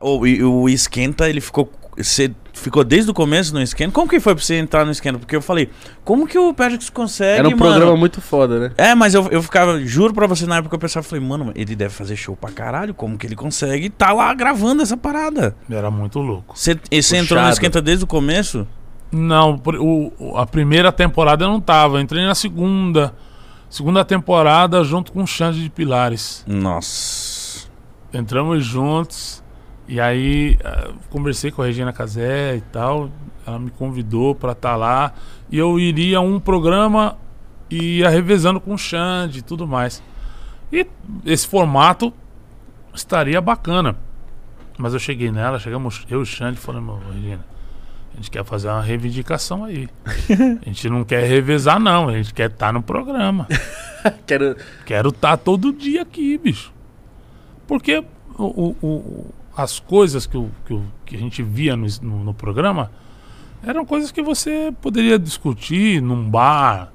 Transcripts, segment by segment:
O, o esquenta, ele ficou. Você ficou desde o começo no esquenta? Como que foi pra você entrar no esquenta? Porque eu falei, como que o Pérez consegue. Era um mano? programa muito foda, né? É, mas eu, eu ficava, juro pra você, na época eu pensava, falei, mano, ele deve fazer show pra caralho, como que ele consegue tá lá gravando essa parada? Era muito louco. Você, e você entrou no esquenta desde o começo? Não, o, o- a primeira temporada eu não tava. Eu entrei na segunda. Segunda temporada junto com o Xande de Pilares. Nossa. Entramos juntos. E aí eh, conversei com a Regina Casé e tal. Ela me convidou pra estar lá. E eu iria a um programa e ia revezando com o Xande e tudo mais. E esse formato estaria bacana. Mas eu cheguei nela, chegamos eu e o Xande e falamos, Regina, a gente quer fazer uma reivindicação aí. A gente não quer revezar, não. A gente quer estar no programa. Quero... Quero estar todo dia aqui, bicho. Porque o, o- o- as coisas que, o- que, o- que a gente via no, no- no programa eram coisas que você poderia discutir num bar,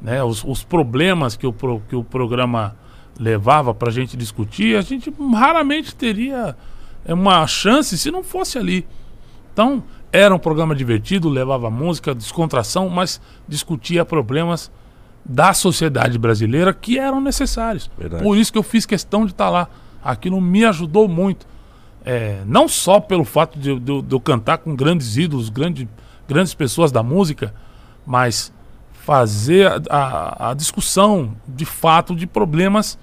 né? Os, os problemas que o, que o programa levava pra gente discutir, a gente raramente teria é, uma chance se não fosse ali. Então, era um programa divertido, levava música, descontração, mas discutia problemas da sociedade brasileira que eram necessários. Verdade. Por isso que eu fiz questão de estar lá. Aquilo me ajudou muito. É, não só pelo fato de, eu- de de eu cantar com grandes ídolos, grande, grandes pessoas da música, mas fazer a, a- a discussão de fato de problemas,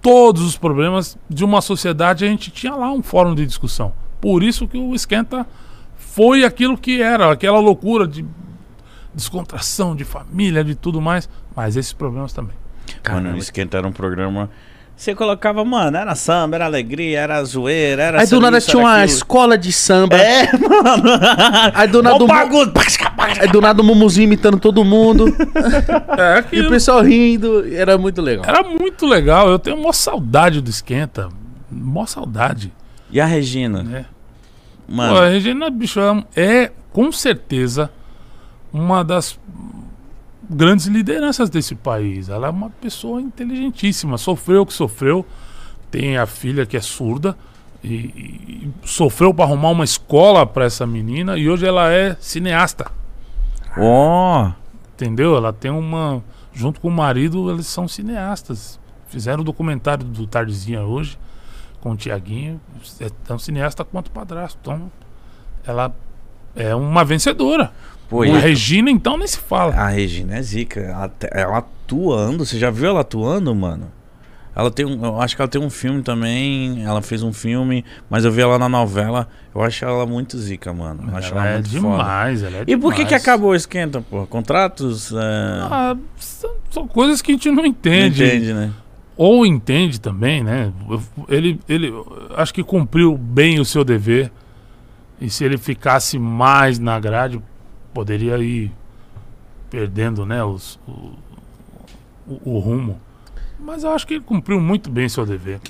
todos os problemas de uma sociedade, a gente tinha lá um fórum de discussão. Por isso que o Esquenta foi aquilo que era, aquela loucura de descontração, de família, de tudo mais, mas esses problemas também. Mano, o esquenta era um programa. Você colocava, mano, era samba, era alegria, era zoeira, era Aí do nada tinha uma aquilo. escola de samba. É, mano. Aí do nada Mó o Mu-. Aí do nada o Mumuzinho imitando todo mundo. É e aquilo. o pessoal rindo. Era muito legal. Era muito legal. Eu tenho maior saudade do Esquenta. Maior saudade, E a Regina? né? Mano, Pô, a Regina Bicho é, com certeza, uma das grandes lideranças desse país. Ela é uma pessoa inteligentíssima. Sofreu o que sofreu. Tem a filha que é surda. E, e sofreu para arrumar uma escola para essa menina. E hoje ela é cineasta. ó. Entendeu? Ela tem uma. Junto com o marido, eles são cineastas. Fizeram o documentário do Tardezinha hoje, com o Tiaguinho. É tão cineasta quanto o padrasto. Então, ela é uma vencedora. Pô, a Regina, então, nem se fala. a Regina é zica. Ela, ela atuando, você já viu ela atuando, mano? Ela tem um, eu acho que ela tem um filme também. Ela fez um filme, mas eu vi ela na novela. Eu acho ela muito zica, mano. Eu acho ela ela, é muito foda. demais. Ela é E por que que acabou o esquenta, pô? Contratos? É... Ah, são, são coisas que a gente não não entende. entende, né? Ou entende também, né? Ele, ele acho que cumpriu bem o seu dever. E se ele ficasse mais na grade, poderia ir perdendo né, os, o, o, o rumo. Mas eu acho que ele cumpriu muito bem seu dever.